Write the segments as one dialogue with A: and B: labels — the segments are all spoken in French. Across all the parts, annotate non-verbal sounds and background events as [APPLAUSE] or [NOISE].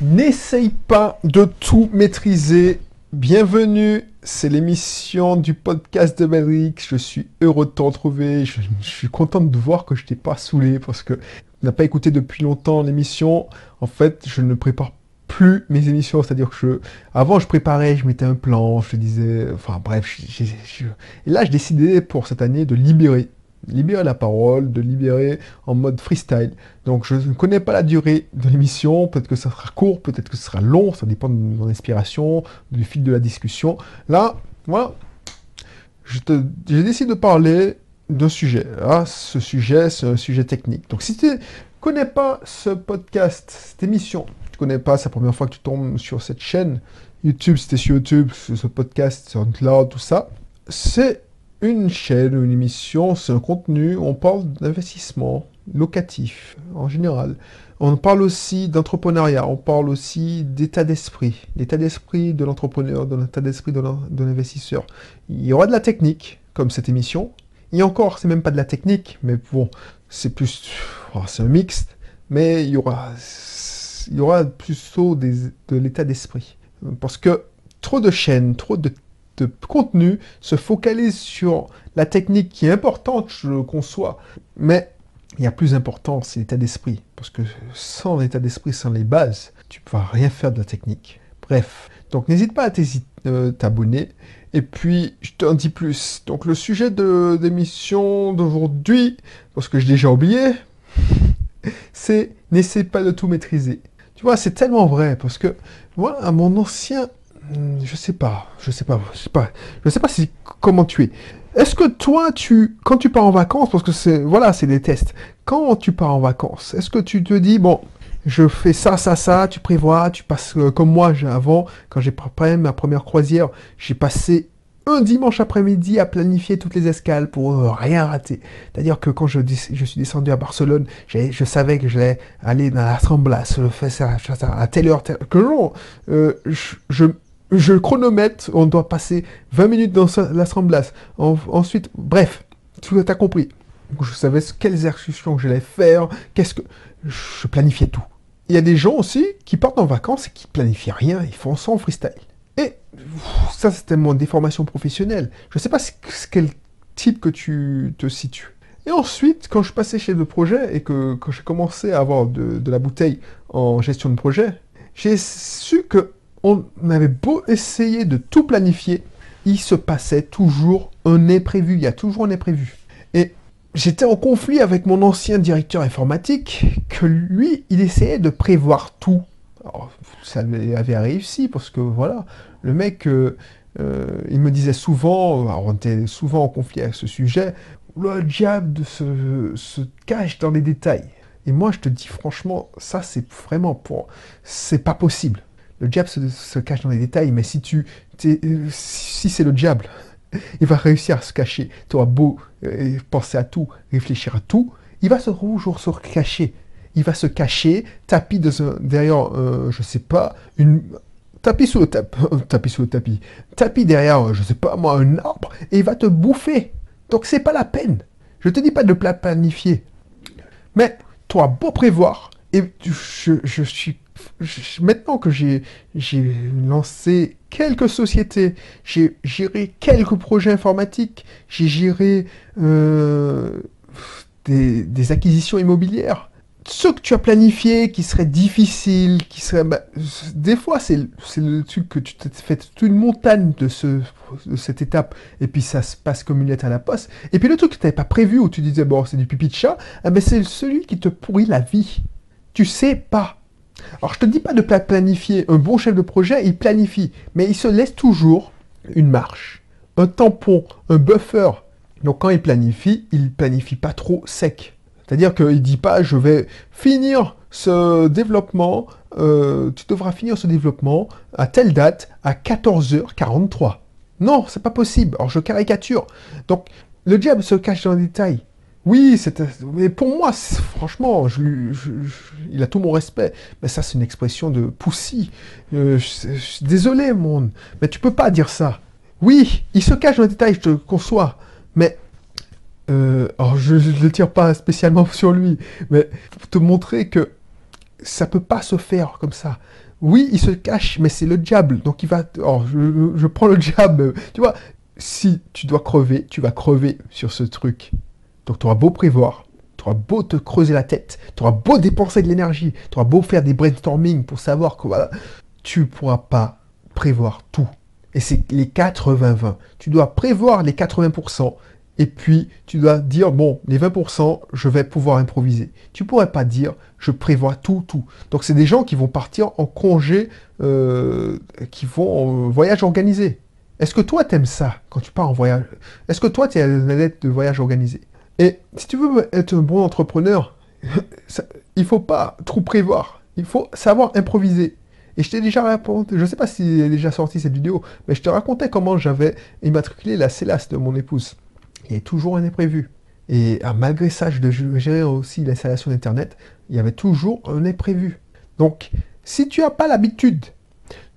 A: N'essaye pas de tout maîtriser. Bienvenue, c'est l'émission du podcast de Belric. Je suis heureux de te retrouver. Je, suis content de voir que je t'ai pas saoulé parce que tu n'as pas écouté depuis longtemps l'émission. En fait, je ne prépare plus mes émissions, c'est-à-dire que avant je préparais, je mettais un plan, je disais, enfin bref, et là je décidais pour cette année de libérer, libérer la parole, de libérer en mode freestyle. Donc je ne connais pas la durée de l'émission, peut-être que ça sera court, peut-être que ce sera long, ça dépend de mon inspiration, du fil de la discussion. Là, voilà, je te, j'ai décidé de parler d'un sujet. Ah, ce sujet, c'est un sujet technique. Donc si tu connais pas ce podcast, cette émission, tu connais pas, c'est la première fois que tu tombes sur cette chaîne, YouTube, c'était sur YouTube, ce podcast, sur SoundCloud, tout ça, c'est une chaîne, une émission, c'est un contenu, on parle d'investissement locatif en général. On parle aussi d'entrepreneuriat, on parle aussi d'état d'esprit, l'état d'esprit de l'entrepreneur, de l'état d'esprit de l'in- de l'investisseur. Il y aura de la technique, comme cette émission. Et encore, c'est même pas de la technique, mais bon, c'est plus, oh, c'est un mixte, mais il y aura, il y aura plutôt des, de l'état d'esprit. Parce que trop de chaînes, trop de, de contenu se focalisent sur la technique qui est importante, je le conçois, mais il y a plus important, c'est l'état d'esprit. Parce que sans l'état d'esprit, sans les bases, tu ne vas rien faire de la technique. Bref, donc n'hésite pas à euh, t'abonner. Et puis, je t'en dis plus. Donc, le sujet de d'émission d'aujourd'hui, parce que j'ai déjà oublié, [LAUGHS] c'est n'essaie pas de tout maîtriser. Tu vois, c'est tellement vrai, parce que moi, mon ancien, je sais pas, je sais pas, je sais pas, je sais pas si comment tu es. Est-ce que toi, tu, quand tu pars en vacances, parce que c'est, voilà, c'est des tests. Quand tu pars en vacances, est-ce que tu te dis, bon, je fais ça, ça, ça, tu prévois, tu passes euh, comme moi avant, quand j'ai préparé ma première croisière, j'ai passé un dimanche après-midi à planifier toutes les escales pour euh, rien rater. C'est-à-dire que quand je, suis descendu à Barcelone, je savais que j'allais aller dans la Ramblas, le faire à telle heure, telle que non, euh, je, je, je chronomètre, on doit passer 20 minutes dans ce- la Ramblas. En- ensuite, bref, tu as compris. Je savais quelles que j'allais faire, qu'est-ce que... Je planifiais tout. Il y a des gens aussi qui partent en vacances et qui planifient rien, ils font ça en freestyle. Et ça, c'était mon déformation professionnelle. Je sais pas quel type que tu te situes. Et ensuite, quand je passais chez le projet et que quand j'ai commencé à avoir de la bouteille en gestion de projet, j'ai su que on avait beau essayer de tout planifier, il se passait toujours un imprévu. Il y a toujours un imprévu. Et j'étais en conflit avec mon ancien directeur informatique, que lui, il essayait de prévoir tout. Alors, ça avait réussi parce que voilà, le mec, euh, euh, il me disait souvent, on était souvent en conflit avec ce sujet, le diable se, se cache dans les détails. Et moi, je te dis franchement, ça, c'est vraiment pour. C'est pas possible. Le diable se, cache dans les détails, mais si tu. euh, si c'est le diable, il va réussir à se cacher. Tu auras beau euh, penser à tout, réfléchir à tout, il va se toujours se cacher. Il va se cacher, tapis de ce- derrière, euh, je sais pas, une tapis sous le tapis, [LAUGHS] tapis sous le tapis, tapis derrière, je sais pas moi, un arbre, et il va te bouffer. Donc c'est pas la peine. Je te dis pas de pla- planifier, mais toi beau prévoir. Et je, suis maintenant que j'ai lancé quelques sociétés, j'ai géré quelques projets informatiques, j'ai géré euh, des, acquisitions immobilières. Ce que tu as planifié, qui serait difficile, qui serait... bah, des fois, c'est le- truc que tu t'es fait toute une montagne de, ce, de cette étape, et puis ça se passe comme une lettre à la poste. Et puis le truc que tu n'avais pas prévu, où tu disais, bon, c'est du pipi de chat, eh c'est celui qui te pourrit la vie. Tu sais pas. Alors, je te dis pas de pla- planifier. Un bon chef de projet, il planifie, mais il se laisse toujours une marche, un tampon, un buffer. Donc, quand il planifie, il planifie pas trop sec. C'est-à-dire qu'il dit pas, je vais finir ce développement, euh, tu devras finir ce développement à telle date, à 14h43. Non, c'est pas possible. Alors, je caricature. Donc, le diable se cache dans les détails. Oui, mais pour moi, franchement, je, il a tout mon respect. Mais ça, c'est une expression de poussi. Euh, désolé, monde. Mais tu peux pas dire ça. Oui, il se cache dans les détails, je te conçois. Mais euh, alors je ne le tire pas spécialement [LAUGHS] sur lui, mais pour te montrer que ça peut pas se faire comme ça. Oui, il se cache, mais c'est le diable. Donc il va... Oh, je, je prends le [LAUGHS] diable. Tu vois, si tu dois crever, tu vas crever sur ce truc. Donc tu auras beau prévoir, tu auras beau te creuser la tête, tu auras beau dépenser de l'énergie, tu auras beau faire des brainstorming pour savoir que voilà, tu ne pourras pas prévoir tout. Et c'est les 80-20. Tu dois prévoir les 80% et puis tu dois dire, bon, les 20%, je vais pouvoir improviser. Tu pourrais pas dire, je prévois tout, tout. Donc c'est des gens qui vont partir en congé, euh, qui vont en voyage organisé. Est-ce que toi, t'aimes ça quand tu pars en voyage? Est-ce que toi, tu es un adepte de voyage organisé? Et si tu veux être un bon entrepreneur, [LAUGHS] ça, il faut pas trop prévoir. Il faut savoir improviser. Et je t'ai déjà raconté, je ne sais pas si est déjà sorti cette vidéo, mais je te racontais comment j'avais immatriculé la CELAS de mon épouse. Il y a toujours un imprévu. Et ah, malgré ça, je gérer aussi l'installation d'Internet, il y avait toujours un imprévu. Donc, si tu n'as pas l'habitude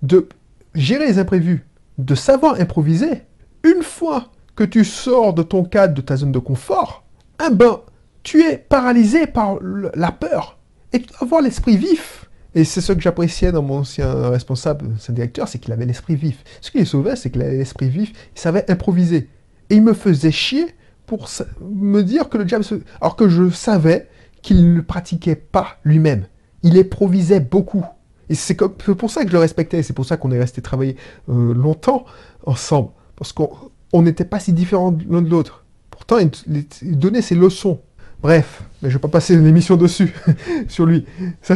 A: de gérer les imprévus, de savoir improviser, une fois que tu sors de ton cadre, de ta zone de confort, eh ben, tu es paralysé par la peur. Et tu dois avoir l'esprit vif. Et c'est ce que j'appréciais dans mon ancien responsable, ancien directeur, c'est qu'il avait l'esprit vif. Ce qui est sauvé, c'est qu'il avait l'esprit vif, il savait improviser. Et il me faisait chier pour me dire que le diable se... Alors que je savais qu'il ne pratiquait pas lui-même. Il improvisait beaucoup. Et c'est pour ça que je le respectais, c'est pour ça qu'on est resté travailler euh, longtemps ensemble. Parce qu'on n'était pas si différents l'un de l'autre. Pourtant, il, donnait ses leçons. Bref, mais je ne vais pas passer une émission dessus, [LAUGHS] sur lui. Ça,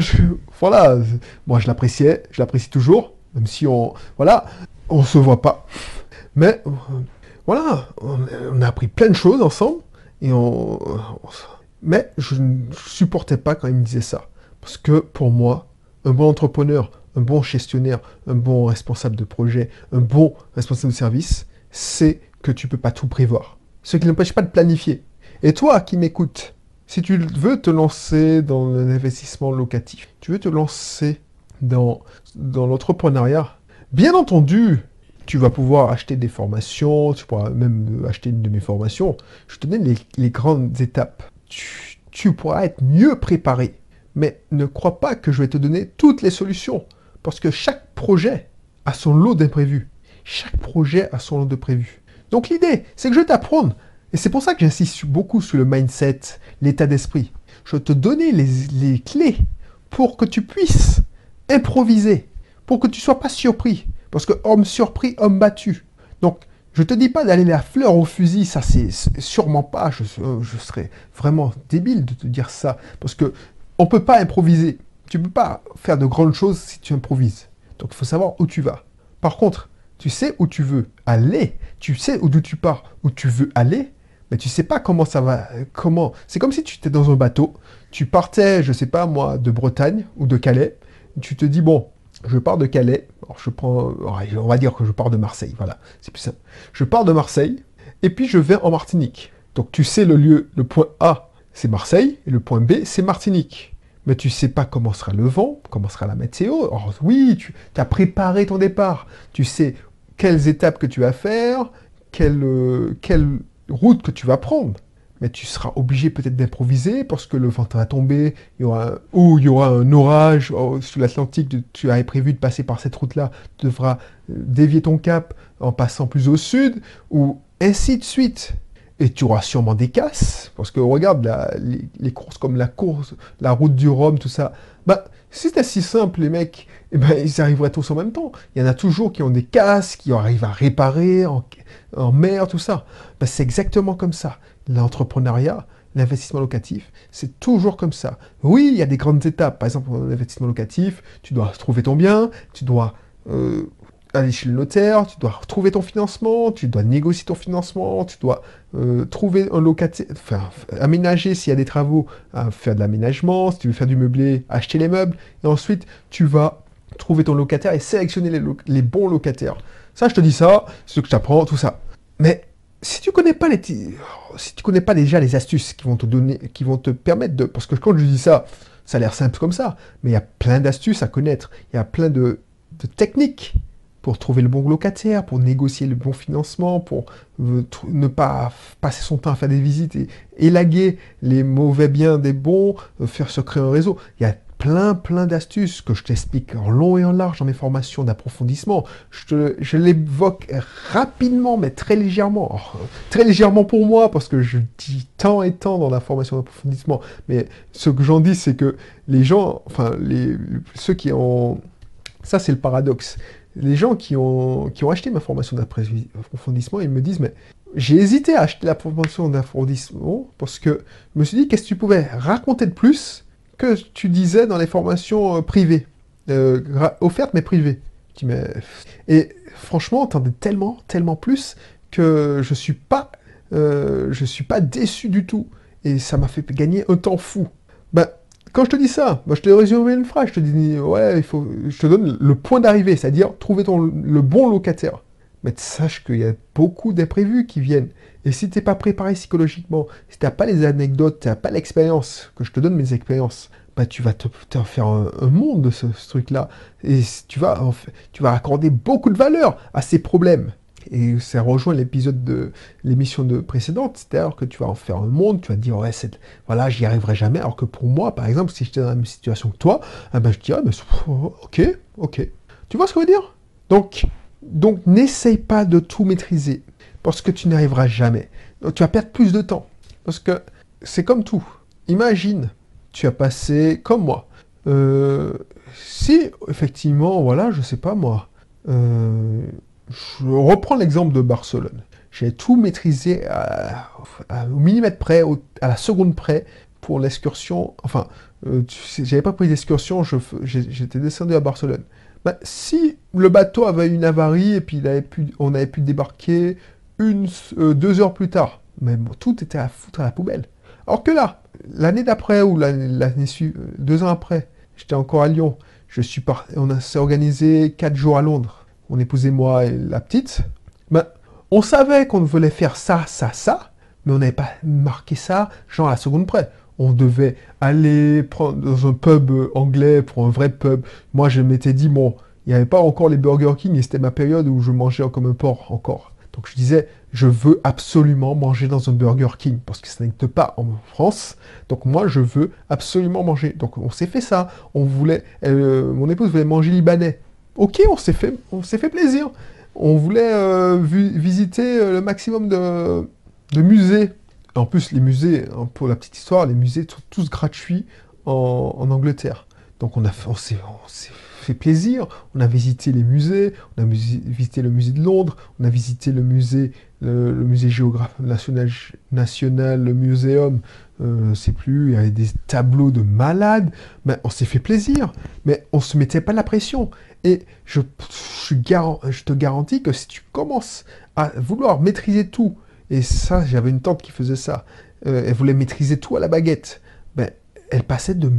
A: voilà, moi je l'appréciais, je l'apprécie toujours, même si on, voilà, on se voit pas. Mais voilà, on, a appris plein de choses ensemble, et on, mais je ne supportais pas quand il me disait ça. Parce que pour moi, un bon entrepreneur, un bon gestionnaire, un bon responsable de projet, un bon responsable de service, c'est que tu ne peux pas tout prévoir. Ce qui n'empêche pas de planifier. Et toi qui m'écoutes, si tu veux te lancer dans l'investissement locatif, tu veux te lancer dans, l'entrepreneuriat, bien entendu, tu vas pouvoir acheter des formations, tu pourras même acheter une de mes formations. Je te donne les, grandes étapes. Tu, pourras être mieux préparé. Mais ne crois pas que je vais te donner toutes les solutions. Parce que chaque projet a son lot d'imprévus. Chaque projet a son lot de prévus. Donc l'idée, c'est que je vais t'apprendre. Et c'est pour ça que j'insiste beaucoup sur le mindset, l'état d'esprit. Je te donner les, clés pour que tu puisses improviser. Pour que tu ne sois pas surpris parce que homme surpris, homme battu. Donc, je te dis pas d'aller la fleur au fusil, ça c'est sûrement pas, je, je, serais vraiment débile de te dire ça, parce que on peut pas improviser. Tu peux pas faire de grandes choses si tu improvises. Donc il faut savoir où tu vas. Par contre, tu sais où tu veux aller, tu sais d'où tu pars, où tu veux aller, mais tu sais pas comment ça va, comment. C'est comme si tu étais dans un bateau, tu partais, je sais pas moi, de Bretagne ou de Calais, tu te dis bon, je pars de Calais, alors je prends, on va dire que je pars de Marseille, voilà, c'est plus simple. Je pars de Marseille, et puis je vais en Martinique. Donc tu sais le lieu, le point A, c'est Marseille, et le point B, c'est Martinique. Mais tu sais pas comment sera le vent, comment sera la météo. Oui, tu as préparé ton départ. Tu sais quelles étapes que tu vas faire, quelle, euh, quelle route que tu vas prendre mais tu seras obligé peut-être d'improviser parce que le vent va tomber, ou il y aura un orage oh, sur l'Atlantique, tu avais prévu de passer par cette route-là, tu devras euh, dévier ton cap en passant plus au sud, ou ainsi de suite. Et tu auras sûrement des casses, parce que regarde les, courses comme la course, la route du Rhum, tout ça. Bah, si c'était si simple, les mecs, eh ben, ils arriveraient tous en même temps. Il y en a toujours qui ont des casques, qui arrivent à réparer en, mer, tout ça. Bah, c'est exactement comme ça l'entrepreneuriat, l'investissement locatif, c'est toujours comme ça. Oui, il y a des grandes étapes. Par exemple, en investissement locatif, tu dois trouver ton bien, tu dois euh, aller chez le notaire, tu dois trouver ton financement, tu dois négocier ton financement, tu dois euh, trouver un locataire, enfin, aménager s'il y a des travaux, faire de l'aménagement, si tu veux faire du meublé, acheter les meubles, et ensuite tu vas trouver ton locataire et sélectionner les, bons locataires. Ça, je te dis ça, c'est ce que je t'apprends, tout ça. Mais si tu connais pas les si tu connais pas déjà les astuces qui vont te donner qui vont te permettre de parce que quand je dis ça ça a l'air simple comme ça mais il y a plein d'astuces à connaître il y a plein de, techniques pour trouver le bon locataire pour négocier le bon financement pour euh, ne pas passer son temps à faire des visites et élaguer les mauvais biens des bons euh, faire se créer un réseau il y a plein, plein d'astuces que je t'explique en long et en large dans mes formations d'approfondissement. Je, je l'évoque rapidement, mais très légèrement. très légèrement pour moi, parce que je dis tant et tant dans la formation d'approfondissement. Mais ce que j'en dis, c'est que les gens, enfin, les, ceux qui ont... Ça, c'est le paradoxe. Les gens qui ont, qui ont acheté ma formation d'approfondissement, ils me disent, mais j'ai hésité à acheter la formation d'approfondissement parce que je me suis dit, qu'est-ce que tu pouvais raconter de plus que tu disais dans les formations euh, privées, euh, offertes mais privées? Et franchement, t'en es tellement, tellement plus que je suis pas, euh, je suis pas déçu du tout. Et ça m'a fait gagner un temps fou. Quand je te dis ça, ben, je te résumé une phrase. Je te dis, ouais, il je te donne le point d'arrivée, c'est-à-dire trouver ton, le bon locataire. Mais sache qu'il y a beaucoup d'imprévus qui viennent. Et si tu n'es pas préparé psychologiquement, si tu n'as pas les anecdotes, tu n'as pas l'expérience, que je te donne mes expériences, bah tu vas te, faire un, monde de ce, truc-là. Et tu vas, tu vas accorder beaucoup de valeur à ces problèmes. Et ça rejoint l'épisode de l'émission de précédente, c'est-à-dire que tu vas en faire un monde, tu vas dire, ouais, voilà, j'y arriverai jamais. Alors que pour moi, par exemple, si j'étais dans la même situation que toi, eh ben, je dirais, mais, ok, ok. Tu vois ce que je veux dire? Donc, donc n'essaye pas de tout maîtriser parce que tu n'arriveras jamais. tu vas perdre plus de temps. Parce que c'est comme tout. Imagine, tu as passé, comme moi, euh, si effectivement, voilà, je sais pas moi, euh, je reprends l'exemple de Barcelone. J'ai tout maîtrisé au millimètre près, à la seconde près, pour l'excursion. Enfin, euh, j'avais pas pris d'excursion, j'étais descendu à Barcelone. Bah, si le bateau avait une avarie et puis on avait pu débarquer euh, deux heures plus tard. Mais tout était à foutre à la poubelle. Alors que là, l'année d'après ou l'année suivante, euh, deux ans après, j'étais encore à Lyon. On s'est organisé quatre jours à Londres. Mon épouse et moi et la petite. Ben, on savait qu'on voulait faire ça, ça, ça, mais on n'avait pas marqué ça, genre à la seconde près. On devait aller prendre dans un pub anglais pour un vrai pub. Moi, je m'étais dit, bon, il n'y avait pas encore les Burger King et c'était ma période où je mangeais comme un porc encore. Donc je disais, je veux absolument manger dans un Burger King, parce que ça n'existe pas en France. Donc moi, je veux absolument manger. Donc on s'est fait ça. On voulait, euh, mon épouse voulait manger libanais. Ok, on s'est fait, plaisir. On voulait euh, visiter euh, le maximum de, musées. En plus, les musées, hein, pour la petite histoire, les musées sont tous gratuits en, Angleterre. Donc on a, on s'est fait plaisir. On a visité les musées, on a visité le musée de Londres, on a visité le musée, le, musée géographique national, national, le muséum, euh, c'est plus, il y avait des tableaux de malades. Mais on s'est fait plaisir, mais on se mettait pas la pression. Et je, je, je te garantis que si tu commences à vouloir maîtriser tout, et ça, j'avais une tante qui faisait ça, euh, elle voulait maîtriser tout à la baguette, ben, elle passait de,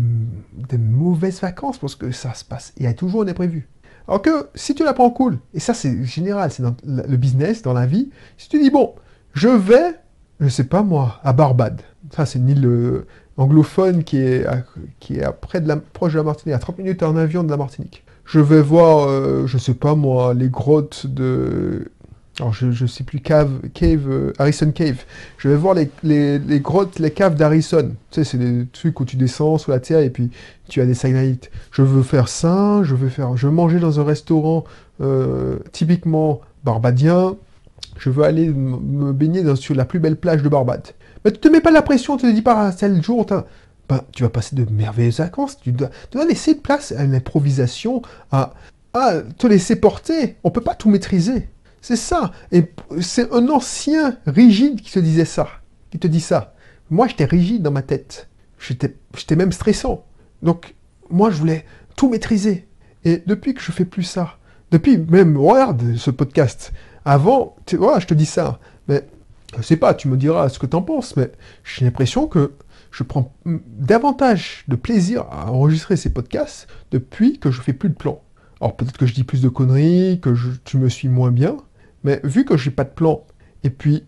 A: mauvaises vacances parce que ça se passe. Il y a toujours un imprévu. Alors que si tu la prends cool, et ça c'est général, c'est dans le business, dans la vie, si tu dis bon, je vais, je sais pas moi, à Barbade. Ça c'est une île euh, anglophone qui est, qui est près de la, proche de la Martinique, à 30 minutes en avion de la Martinique. Je vais voir, euh, je sais pas moi, les grottes de alors je ne sais plus, cave, cave, euh, Harrison Cave. Je vais voir les, les, grottes, les caves d'Harrison. Tu sais, c'est des trucs où tu descends sous la terre et puis tu as des stalagmites. Je veux faire ça, je veux faire, je veux manger dans un restaurant typiquement barbadien. Je veux aller me baigner sur la plus belle plage de Barbade. Mais tu te mets pas la pression, tu te dis pas, le jour, ben, tu vas passer de merveilleuses vacances. Tu dois, tu dois laisser de place à une improvisation, à, à te laisser porter. On peut pas tout maîtriser. C'est ça. Et c'est un ancien rigide qui te disait ça, qui te dit ça. Moi, j'étais rigide dans ma tête. J'étais même stressant. Donc, moi, je voulais tout maîtriser. Et depuis que je fais plus ça, depuis même, regarde ce podcast. Avant, tu je te dis ça. Mais je sais pas, tu me diras ce que tu en penses, mais j'ai l'impression que je prends davantage de plaisir à enregistrer ces podcasts depuis que je fais plus de plans. Alors peut-être que je dis plus de conneries, que tu me suis moins bien, mais vu que j'ai pas de plan, et puis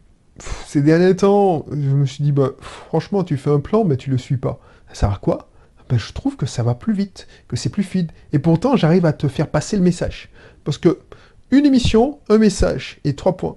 A: ces derniers temps, je me suis dit, bah, franchement, tu fais un plan, mais tu le suis pas. Ça sert à quoi? Ben, Je trouve que ça va plus vite, que c'est plus fluide. Et pourtant, j'arrive à te faire passer le message. Parce que une émission, un message et trois points.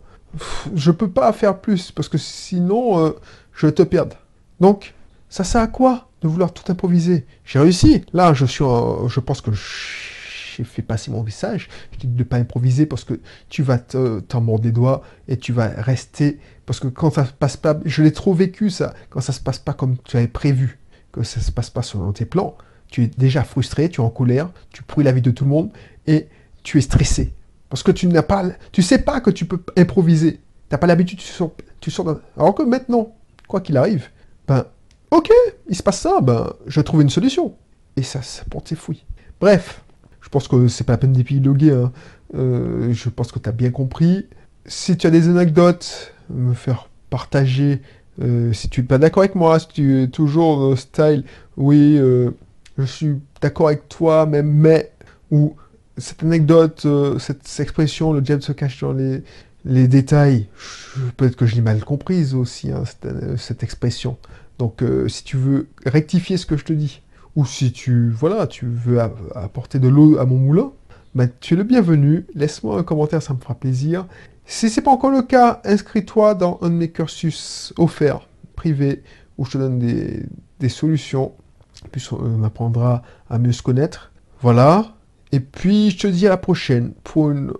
A: Je peux pas faire plus, parce que sinon, euh, je te perdre. Donc, ça sert à quoi de vouloir tout improviser? J'ai réussi. Là, je suis, je pense que j'ai fait passer mon message. Je dis de ne pas improviser parce que tu vas t'en mordre les doigts et tu vas rester. Parce que quand ça se passe pas, je l'ai trop vécu ça, quand ça se passe pas comme tu avais prévu, que ça se passe pas selon tes plans, tu es déjà frustré, tu es en colère, tu pourris la vie de tout le monde et tu es stressé. Parce que tu n'as pas, tu sais pas que tu peux improviser. Tu n'as pas l'habitude, tu sors, tu sors Alors que maintenant, quoi qu'il arrive, ben, ok, il se passe ça, ben, je vais trouver une solution. Et ça, ça porte ses fouilles. Bref, je pense que c'est pas la peine d'épiloguer. Hein. Euh, je pense que tu as bien compris. Si tu as des anecdotes, me faire partager. Euh, si tu n'es pas d'accord avec moi, si tu es toujours style, oui, euh, je suis d'accord avec toi, même mais, ou cette anecdote, cette, expression, le diable se cache dans les, détails, peut-être que je l'ai mal comprise aussi, hein, cette, expression. Donc si tu veux rectifier ce que je te dis, ou si tu, voilà, tu veux apporter de l'eau à mon moulin, ben, tu es le bienvenu. Laisse-moi un commentaire, ça me fera plaisir. Si ce n'est pas encore le cas, inscris-toi dans un de mes cursus offerts, privés, où je te donne des, solutions. Puis on apprendra à mieux se connaître. Voilà. Et puis, je te dis à la prochaine pour une,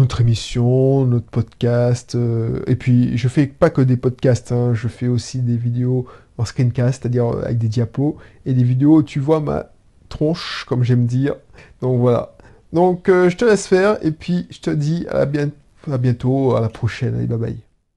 A: autre émission, notre podcast. Euh, et puis, je fais pas que des podcasts, hein. je fais aussi des vidéos en screencast, c'est-à-dire avec des diapos, et des vidéos où tu vois ma tronche, comme j'aime dire. Donc voilà. Donc, euh, je te laisse faire, et puis je te dis à, à bientôt, à la prochaine. Allez, bye bye.